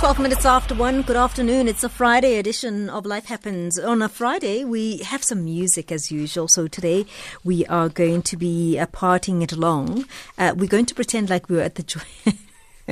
12 minutes after 1. Good afternoon. It's a Friday edition of Life Happens. On a Friday, we have some music as usual. So today we are going to be uh, partying it along. Uh, we're going to pretend like we were at the joy.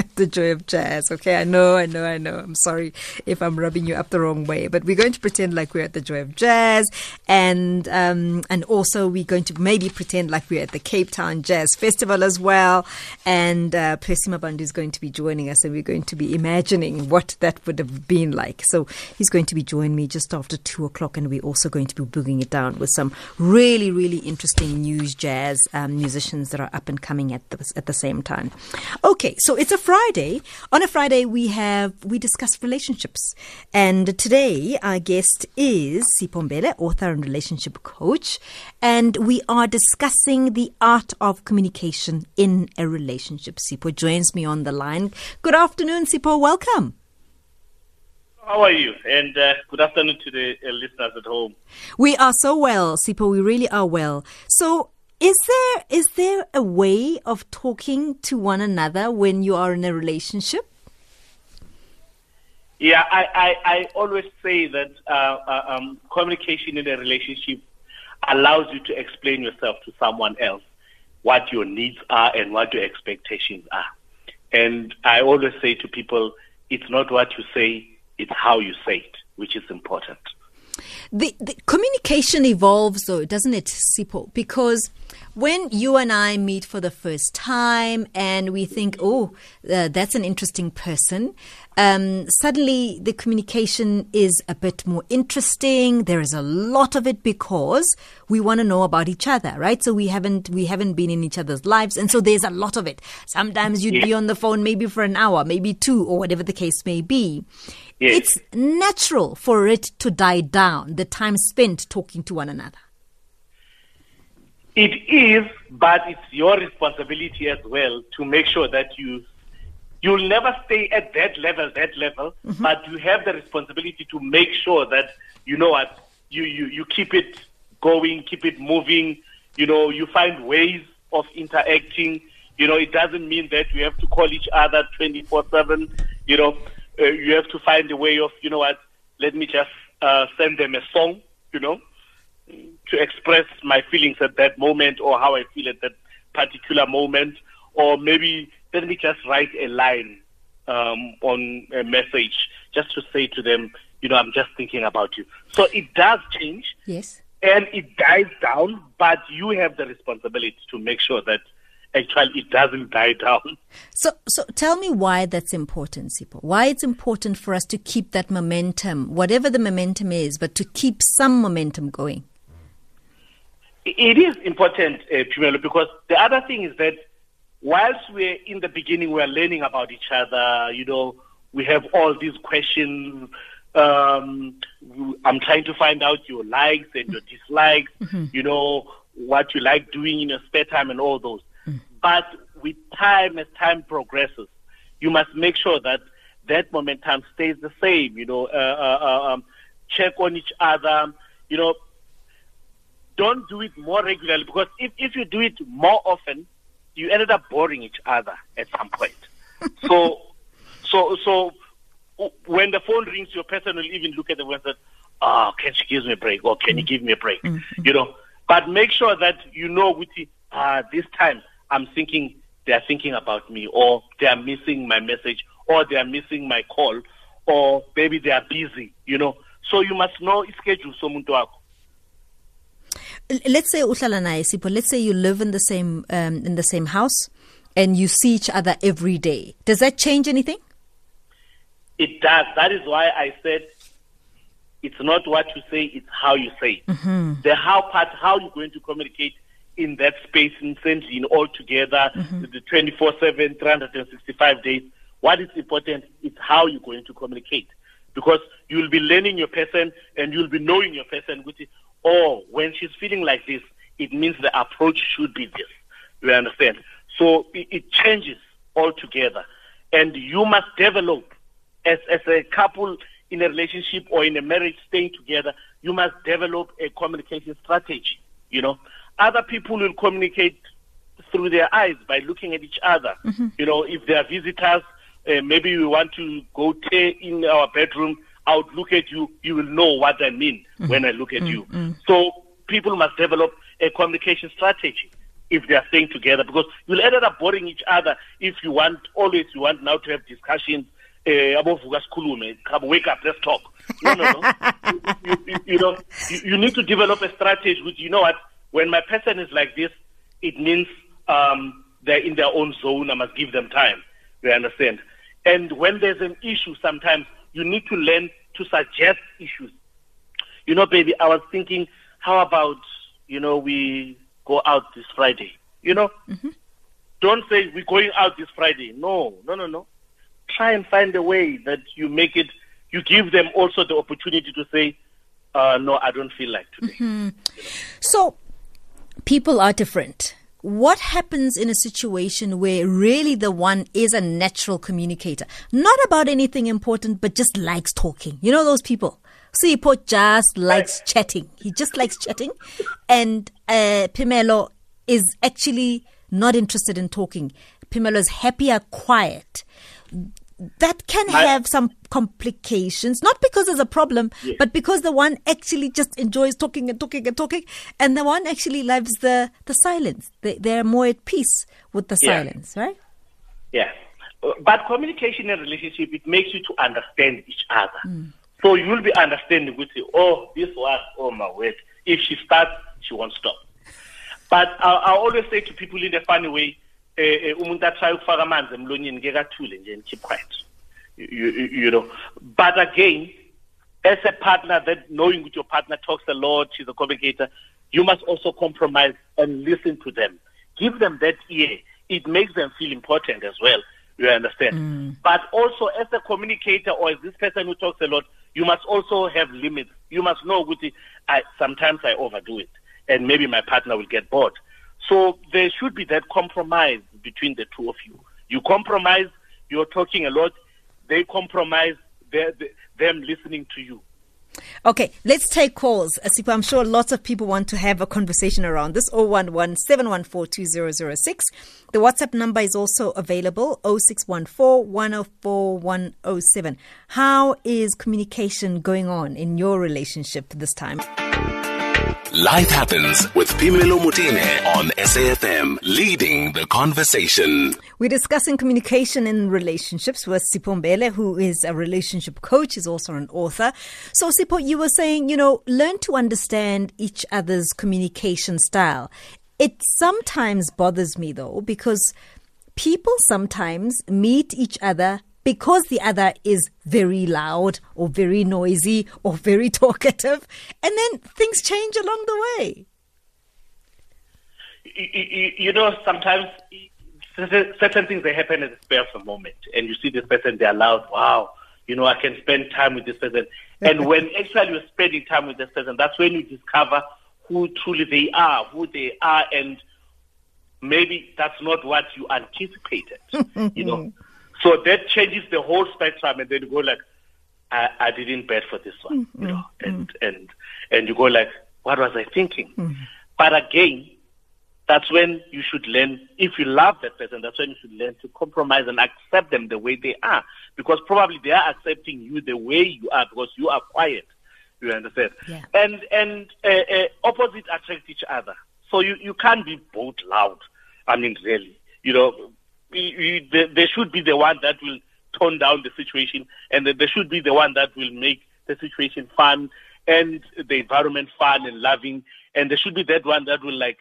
the joy of jazz. Okay, I know, I know, I know. I'm sorry if I'm rubbing you up the wrong way, but we're going to pretend like we're at the joy of jazz, and um, and also we're going to maybe pretend like we're at the Cape Town Jazz Festival as well. And uh, Percy Mabandu is going to be joining us, and we're going to be imagining what that would have been like. So he's going to be joining me just after two o'clock, and we're also going to be booging it down with some really, really interesting news jazz um, musicians that are up and coming at the at the same time. Okay, so it's a Friday. On a Friday, we have we discuss relationships, and today our guest is Sipho Mbele, author and relationship coach, and we are discussing the art of communication in a relationship. Sipho joins me on the line. Good afternoon, Sipho. Welcome. How are you? And uh, good afternoon to the uh, listeners at home. We are so well, Sipho. We really are well. So, is there is there a way of talking to one another when you are in a relationship? Yeah, I, I, I always say that uh, uh, um, communication in a relationship allows you to explain yourself to someone else, what your needs are and what your expectations are. And I always say to people, it's not what you say, it's how you say it, which is important. The, the communication evolves, though, doesn't it, Sipho? Because when you and I meet for the first time and we think, oh, uh, that's an interesting person, um, suddenly the communication is a bit more interesting. There is a lot of it because we want to know about each other, right? So we haven't we haven't been in each other's lives, and so there's a lot of it. Sometimes you'd yeah. be on the phone maybe for an hour, maybe two, or whatever the case may be. Yes. It's natural for it to die down. The time spent talking to one another. It is, but it's your responsibility as well to make sure that you you'll never stay at that level, that level, mm-hmm. but you have the responsibility to make sure that you know what you, you you keep it going, keep it moving. You know, you find ways of interacting. You know, it doesn't mean that you have to call each other twenty four seven. You know, uh, you have to find a way of you know what. Let me just uh, send them a song. You know, to express my feelings at that moment or how I feel at that particular moment, or maybe let me just write a line um, on a message just to say to them, you know, I'm just thinking about you. So it does change. Yes. And it dies down, but you have the responsibility to make sure that actually it doesn't die down. So, so tell me why that's important, Sipho. Why it's important for us to keep that momentum, whatever the momentum is, but to keep some momentum going. It is important, uh, Phemelo, because the other thing is that whilst we're in the beginning, we're learning about each other, you know, we have all these questions. Um, I'm trying to find out your likes and your dislikes, mm-hmm. you know, what you like doing in your spare time and all those. Mm. But with time, as time progresses, you must make sure that that momentum stays the same, you know, uh, uh, uh um, check on each other, you know, don't do it more regularly because if, if you do it more often, you ended up boring each other at some point. so, so, so when the phone rings, your person will even look at the phone and say, "Oh, can she give me a break? Or can you give me a break?" Mm-hmm. You know. But make sure that you know, with ah, uh, this time I'm thinking they are thinking about me, or they are missing my message, or they are missing my call, or maybe they are busy. You know. So you must know schedule somuntu wakho let's say uhlala naye sipho let's say you live in the same um, in the same house and you see each other every day. Does that change anything? It does. That is why i said it's not what you say it's how you say mm-hmm. the how part how you're going to communicate in that space in all together mm-hmm. the 24 7 365 days. What is important is how you're going to communicate. Because you'll be learning your person and you'll be knowing your person which is or when she's feeling like this, it means the approach should be this. You understand? So it, it changes altogether. And you must develop, as, as a couple in a relationship or in a marriage staying together, you must develop a communication strategy. You know, other people will communicate through their eyes by looking at each other. Mm-hmm. You know, if they are visitors, uh, maybe we want to go stay in our bedroom, I would look at you, you will know what I mean mm-hmm. when I look at mm-hmm. you. So people must develop a communication strategy if they are staying together because you'll end up boring each other if you want always you want now to have discussions uh, come wake up let's talk no no no you, you, you, know you, you, need to develop a strategy which you know what when my person is like this it means um, they're in their own zone i must give them time you understand and when there's an issue sometimes you need to learn to suggest issues you know baby i was thinking how about you know we go out this Friday. You know? Mm-hmm. Don't say we're going out this Friday. No, no, no, no. Try and find a way that you make it, you give them also the opportunity to say, uh, no, I don't feel like today. Mm-hmm. So, people are different. What happens in a situation where really the one is a natural communicator? Not about anything important, but just likes talking. You know those people? Sipho just likes chatting. He just likes chatting. And uh, Phemelo is actually not interested in talking. Phemelo is happier quiet. That can have some complications, not because there's a problem, but because the one actually just enjoys talking and talking and talking, and the one actually loves the, the silence. They, they're more at peace with the yeah. silence, right? Yeah. But communication in a relationship, it makes you to understand each other. Mm. So you'll be understanding with you, oh, this was, oh my word. If she starts, she won't stop. But I, I always say to people in a funny way, eh, eh, umuntu atry ukufaka amanzi emlonyeni ke kathule nje and keep quiet. You, you, you know. But again, as a partner, that knowing that your partner talks a lot, she's a communicator, you must also compromise and listen to them. Give them that ear. It makes them feel important as well. You understand? Mm. But also, as a communicator or as this person who talks a lot, you must also have limits. You must know, Guti, I, sometimes I overdo it, and maybe my partner will get bored. So there should be that compromise between the two of you. You compromise, you're talking a lot, they compromise, they're them listening to you. Okay, let's take calls. Uh, Asipo, I'm sure lots of people want to have a conversation around this. 011 714 The WhatsApp number is also available 0614 104 107. How is communication going on in your relationship this time? Life Happens with Phemelo Motene on SAFM, leading the conversation. We're discussing communication in relationships with Sipho Mbele, who is a relationship coach, is also an author. So, Sipho, you were saying, you know, learn to understand each other's communication style. It sometimes bothers me, though, because people sometimes meet each other because the other is very loud or very noisy or very talkative, and then things change along the way. You, you know, sometimes certain things they happen at the spare of a moment, and you see this person, they're loud. Wow, you know, I can spend time with this person. And when actually you're spending time with this person, that's when you discover who truly they are, who they are, and maybe that's not what you anticipated. you know, so that changes the whole spectrum, and then you go like, I, I didn't bet for this one, mm-hmm. you know, and mm-hmm. and and you go like, what was I thinking? Mm-hmm. But again, that's when you should learn. If you love that person, that's when you should learn to compromise and accept them the way they are, because probably they are accepting you the way you are because you are quiet. You understand? Yeah. And and uh, uh, opposite attract each other. So you you can't be both loud. I mean, really, you know, there should be the one that will tone down the situation, and they should be the one that will make the situation fun and the environment fun and loving, and they should be that one that will like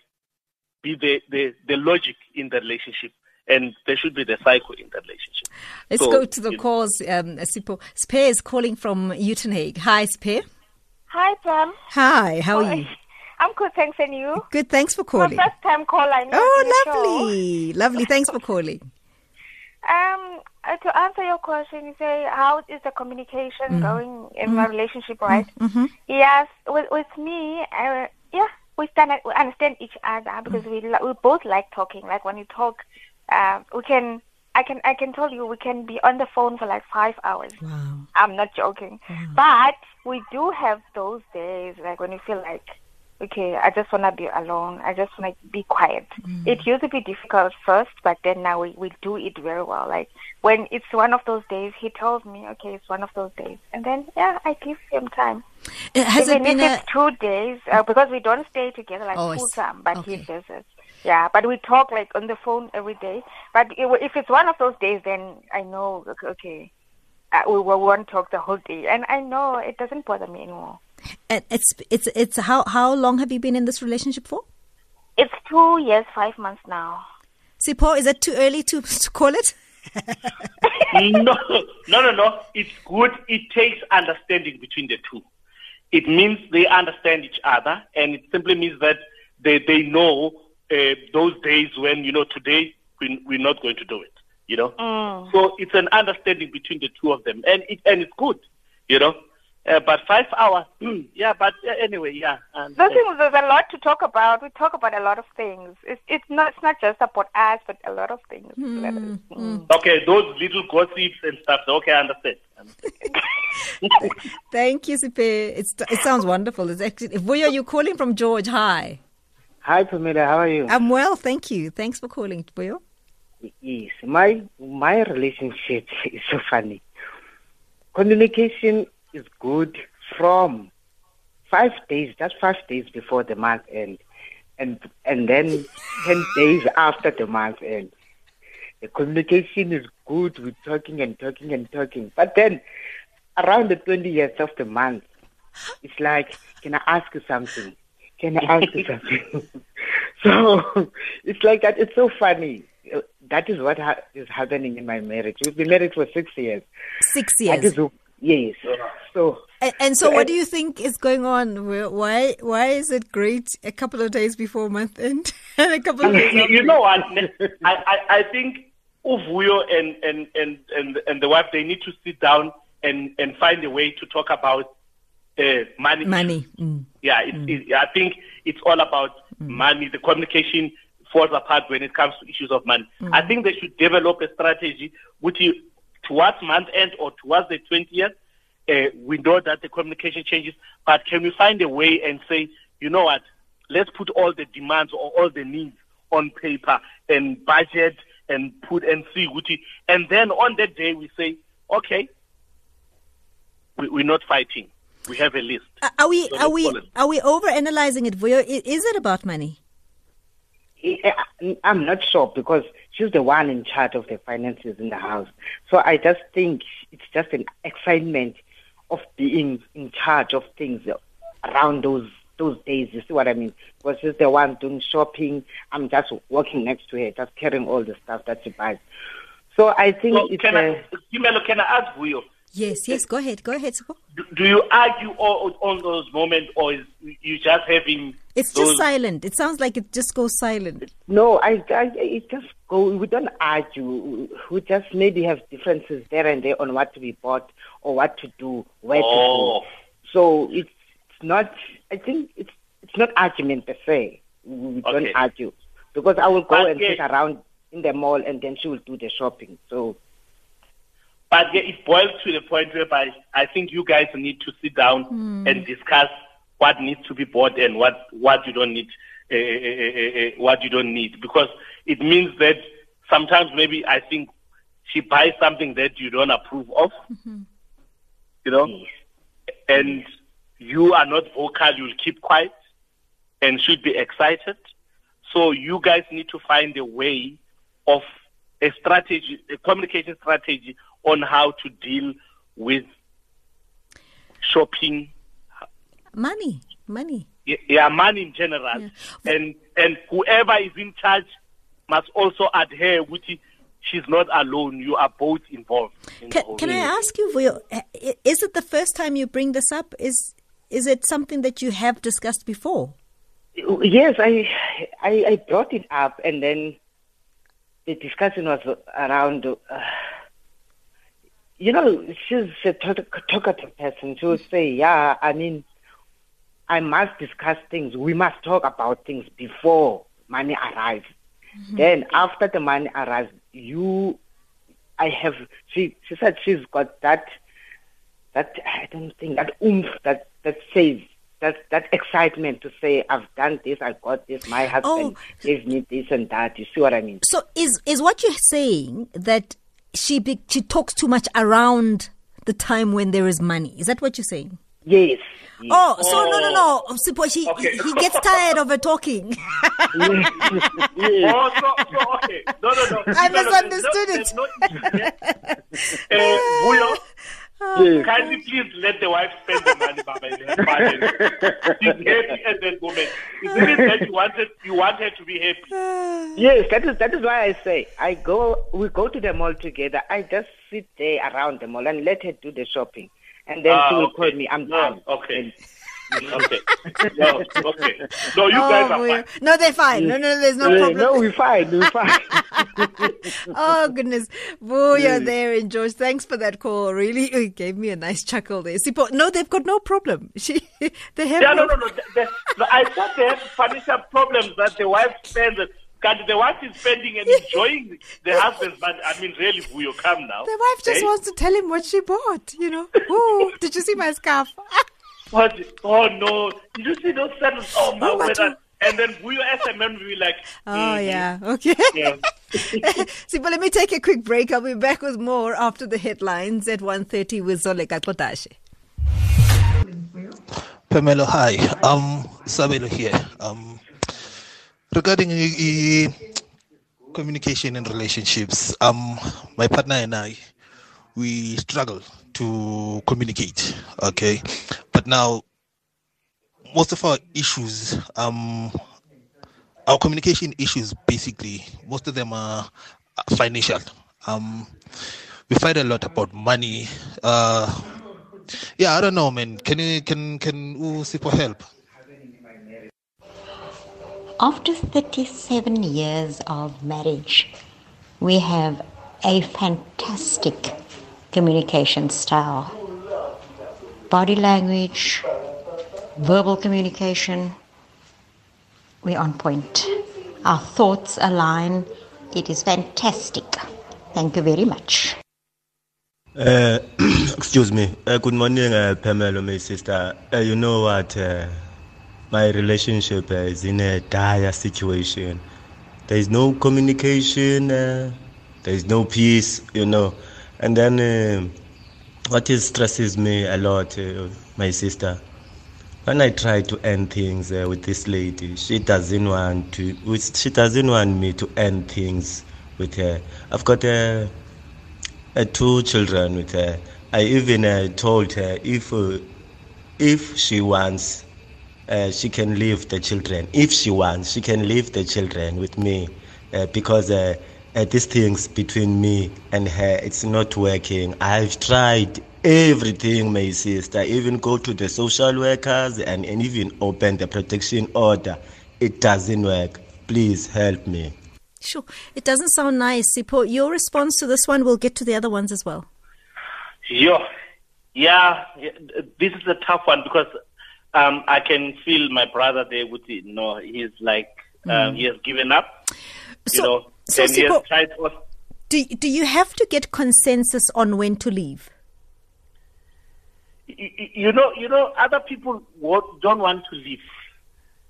be the the, the logic in the relationship. And there should be the cycle in the relationship. Let's so, go to the calls, um, Sipho. Spear is calling from Uitenhage. Hi, Spear. Hi, Pam. Hi, how are you? I'm good, thanks, and you? Good, thanks for calling. My first time call, I know. Oh, lovely, lovely. Thanks for calling. Um, uh, to answer your question, you say how is the communication mm going in mm my relationship, right? Mm-hmm. Yes, with with me, uh, yeah, we stand we understand each other because we we both like talking. Like when you talk, uh, we can I can I can tell you we can be on the phone for like five hours. Wow. I'm not joking, wow. but we do have those days like when you feel like okay, I just want to be alone. I just want to be quiet. It used to be difficult first, but then now we, we do it very well. Like when it's one of those days, he tells me, okay, it's one of those days. And then, yeah, I give him time. Uh, Has Even it been a two days, uh, because we don't stay together like Oh, full time, but Okay. he visits. Yeah, but we talk like on the phone every day. But if it's one of those days, then I know, okay, okay uh, we, we won't talk the whole day. And I know it doesn't bother me anymore. And it's it's it's how how long have you been in this relationship for? It's two years, five months now. Sipho, is it too early to, to call it? no, no, no, no. It's good. It takes understanding between the two. It means they understand each other, and it simply means that they they know uh, those days when you know today we, we're not going to do it. You know, so it's an understanding between the two of them, and it and it's good. You know, uh, but five hours, hmm, yeah. But uh, anyway, yeah. And, The thing is, there's a lot to talk about. We talk about a lot of things. It's it's not it's not just about us, but a lot of things. Mm. okay, those little gossips and stuff. Okay, I understand. Thank you, Sipho. It's, it sounds wonderful. It's actually, Vuyo, you're calling from George. Hi. Hi, Pamela. How are you? I'm well, thank you. Thanks for calling, Vuyo. yes, my my relationship is so funny. Communication is good from five days, just five days before the month end, and and then ten days after the month end. The communication is good. We're talking and talking and talking, but then around the twentieth of the month, it's like, can I ask you something? Can I ask you something? so it's like that. It's so funny. That is what ha- is happening in my marriage. We've been married for six years. Six years. Is- yes. So And, and so, So, what uh, do you think is going on? Why why is it great a couple of days before month end and a couple of days you, you know what? I, I, I think Uvuyo and, and, and, and, and the wife, they need to sit down and, and find a way to talk about uh, money. Money. Mm. Yeah, it, it, I think it's all about money. The communication falls apart when it comes to issues of money. I think they should develop a strategy which you, towards month end or towards the 20th, uh, we know that the communication changes, but can we find a way and say, you know what, let's put all the demands or all the needs on paper and budget and put and see Guti. And then on that day we say, okay, we, we're not fighting. We have a list. Are- Are we So are we it. are we over analyzing it, Vuyo? Is it about money? I- I'm not sure because she's the one in charge of the finances in the house. So I just think it's just an excitement of being in charge of things around those those days. You see what I mean? Because she's the one doing shopping. I'm just walking next to her, just carrying all the stuff that she buys. So I think So it's can uh, I, Phemelo, can I ask Vuyo, Yes, yes. Go ahead, go ahead. Do, do you argue all, on those moments or is you just having It's those, just silent. It sounds like it just goes silent. No, I, I, it just go. We don't argue. We just maybe have differences there and there on what to be bought or what to do, where Oh. to go. So it's, it's not. I think it's it's not argument per se. We don't Okay. argue because I will go But and yeah. sit around in the mall and then she will do the shopping. So But yeah, it boils to the point whereby I think you guys need to sit down and discuss what needs to be bought and what, what you don't need, uh, uh, uh, uh, what you don't need, because it means that sometimes maybe I think she buys something that you don't approve of, you know, and you are not vocal, you'll keep quiet and should be excited. So you guys need to find a way of a strategy, a communication strategy on how to deal with shopping, Money, money. y- yeah, money in general, Yeah. and and whoever is in charge must also adhere. Which she's not alone. You are both involved. In Can, whole can I ask you, Vuyo, i- is it the first time you bring this up? Is is it something that you have discussed before? yes, I, I I brought it up and then the discussion was around. Uh, you know, she's a talkative person. She will say, "Yeah, I mean, I must discuss things. We must talk about things before money arrives. Mm-hmm. Then, after the money arrives, you, I have. She she said she's got that. That I don't think that oomph that that says that that excitement to say I've done this, I got this, my oh, husband Oh. gave me this and that. You see what I mean? So is is what you're saying that she be, she talks too much around the time when there is money? Is that what you're saying? Yes. yes. Oh, so no, no, no. Suppose he Okay. he gets tired of her talking. Oh, so, so, okay. No, no, no. I No, no, misunderstood there's it. no- there's no- uh, Vuyo, Yes. kindly please let the wife spend the money, Baba, in her budget. She's happy at that moment. Isn't it that you wanted, you want her to be happy? Yes, that is that is why I say I go. We go to the mall together. I just sit there around the mall and let her do the shopping, and then Ah, she will okay. call me. I'm No, done. okay. Okay. No, okay. No, you guys oh, are fine. no, they're fine. No, no, there's no Yeah, problem. no, we're fine. We're fine. Oh goodness, Vuyo there in George. Thanks for that call. Really, it gave me a nice chuckle there. Sipho, no, they've got no problem. She, they have Yeah, no, no, no. The, the, no I thought they had financial problems that the wife spends. God, the wife is spending and enjoying the husband's money. I mean, really, Vuyo, come now. The wife just Eh? wants to tell him what she bought. You know. Ooh, did you see my scarf? What? Oh no! Did you see those sentence? Oh my Oh, but word! you- And then we as a man, we were like, Oh mhm, yeah. Okay. yeah. See, but let me take a quick break. I'll be back with more after the headlines at 1.30 with Zoleka Kotashe. Pamela, hi. Um, Sabelo here. Um, regarding uh, communication and relationships, um, my partner and I, we struggle to communicate. Okay, but now most of our issues, um, our communication issues, basically, most of them are financial. Um, we fight a lot about money. Uh, yeah, I don't know, man. Can you can can for help? After 37 years of marriage, we have a fantastic communication style. Body language, verbal communication, we're on point. Our thoughts align. It is fantastic. Thank you very much. Uh, excuse me. Uh, good morning, uh, Pamela, my sister. Uh, you know what? Uh, my relationship uh, is in a dire situation. There is no communication. There is no peace. You know, and then uh, what is stresses me a lot, uh, my sister. When I try to end things uh, with this lady, she doesn't want to. She doesn't want me to end things with her. I've got a. uh, two children with her. I even uh, told her if uh, if she wants, uh, she can leave the children. If she wants, she can leave the children with me uh, because uh, these things between me and her, it's not working. I've tried everything, my sister. Even go to the social workers and, and even open the protection order. It doesn't work. Please help me. Sure. It doesn't sound nice. Sipho, your response to this one, we'll get to the other ones as well. Yo, yeah, yeah, this is a tough one because um, I can feel my brother there with. You know, he's like um, he has given up. So- you know, so and he tried. To, Do, do you have to get consensus on when to leave? you, know, you know, other people don't want to leave.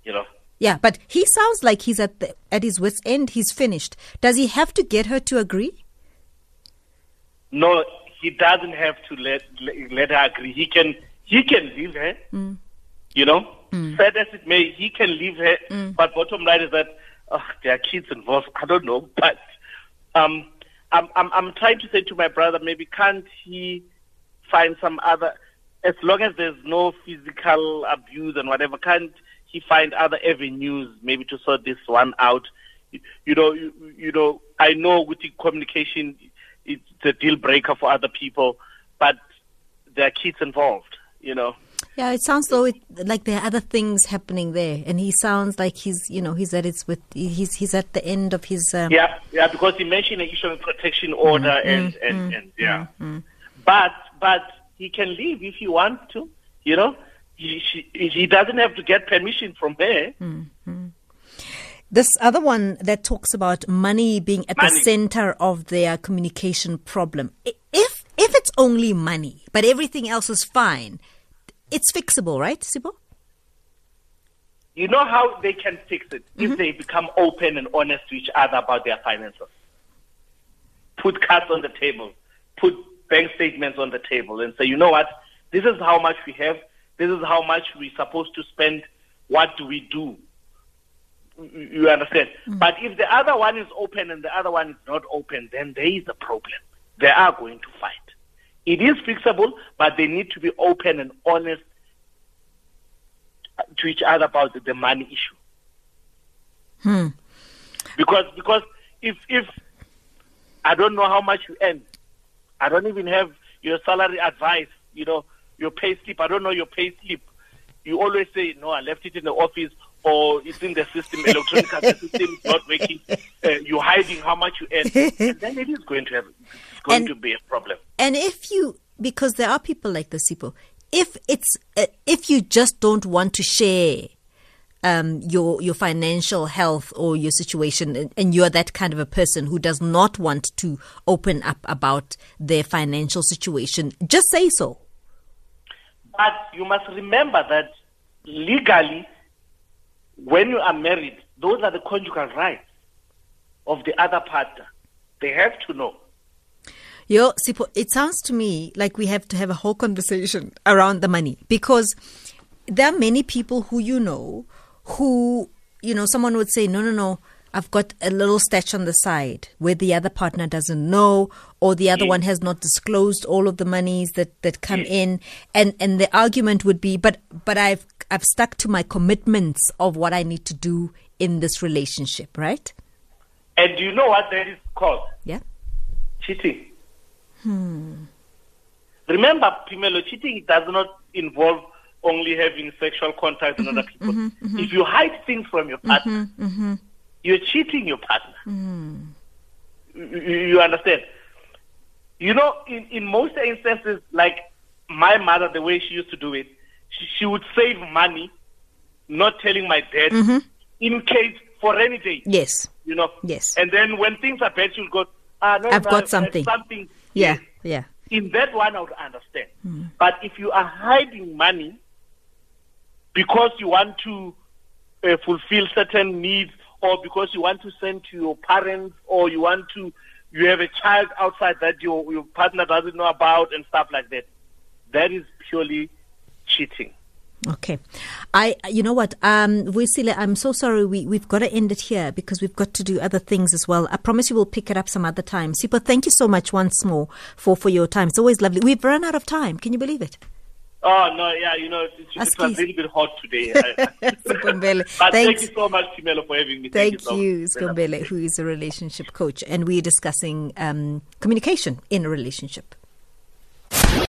You know, Yeah, but he sounds like he's at the, at his wits' end. He's finished. Does he have to get her to agree? no, he doesn't have to let let, let her agree. He can he can leave her. Mm. You know, mm. sad as it may, he can leave her. Mm. But bottom line is that oh, there are kids involved. I don't know, but um, I'm I'm I'm trying to say to my brother, maybe can't he find some other? As long as there's no physical abuse and whatever, can't he find other avenues maybe to sort this one out? You, you know, you, you know, I know with the communication, it's a deal breaker for other people, but there are kids involved. You know. Yeah, it sounds though it, like there are other things happening there, and he sounds like he's you know he's at his with he's he's at the end of his. Um, Yeah, yeah, because he mentioned an issue of protection order mm-hmm. and, and, mm-hmm. and yeah. Mm-hmm. But but he can leave if he wants to. You know, he she, he doesn't have to get permission from her. This other one that talks about money being at the center of their communication problem. If if it's only money, but everything else is fine, it's fixable, right, Sipho? You know how they can fix it Mm-hmm. if they become open and honest to each other about their finances. Put cards on the table, put bank statements on the table, and say, you know what? This is how much we have. This is how much we're supposed to spend. What do we do? You- You understand? But if the other one is open and the other one is not open, then there is a problem. They are going to fight. It is fixable, but they need to be open and honest to each other about the, money issue. Hmm. Because because if if I don't know how much you earn, I don't even have your salary advice. You know your pay slip. I don't know your pay slip. You always say no. I left it in the office or it's in the system. Electronic the system is not working. Uh, you're hiding how much you earn, and then it is going to have it's going And- to be a problem. And if you, because there are people like this, people, if it's, uh, if you just don't want to share um, your your financial health or your situation, and, and you're that kind of a person who does not want to open up about their financial situation, just say so. But you must remember that legally, when you are married, those are the conjugal rights of the other partner. They have to know. Yo, Sipho, it sounds to me like we have to have a whole conversation around the money because there are many people who you know who, you know, someone would say, no, no, no, I've got a little stash on the side where the other partner doesn't know or the other one has not disclosed all of the monies that, that come in. And, and the argument would be, but, but I've, I've stuck to my commitments of what I need to do in this relationship, right? And do you know what that is called? Yeah. Cheating. Hmm. Remember, Phemelo, cheating does not involve only having sexual contact with mm-hmm, other people. Mm-hmm, mm-hmm. If you hide things from your partner, you're cheating your partner. Mm. You, you- you understand? You know, in, in most instances, like my mother, the way she used to do it, she, she would save money, not telling my dad, mm-hmm. in case for any day Yes. you know. Yes. And then when things are bad, she'll go, ah, no, I've no, got I- something. Something. Yeah. Yeah. In that one, I would understand. But if you are hiding money because you want to uh, fulfill certain needs, or because you want to send to your parents, or you want to, you have a child outside that your your partner doesn't know about, and stuff like that, that is purely cheating. Okay. I, you know what, um, Wisile, I'm so sorry. We, we've got to end it here because we've got to do other things as well. I promise you we'll pick it up some other time. Sipho, thank you so much once more for, for your time. It's always lovely. We've run out of time. Can you believe it? Oh no, yeah, you know, it, it, it was a little bit hot today. But thank you so much, Phemelo, for having me. Thank so you. Sipho Mbele, who is a relationship coach. And we're discussing um, communication in a relationship.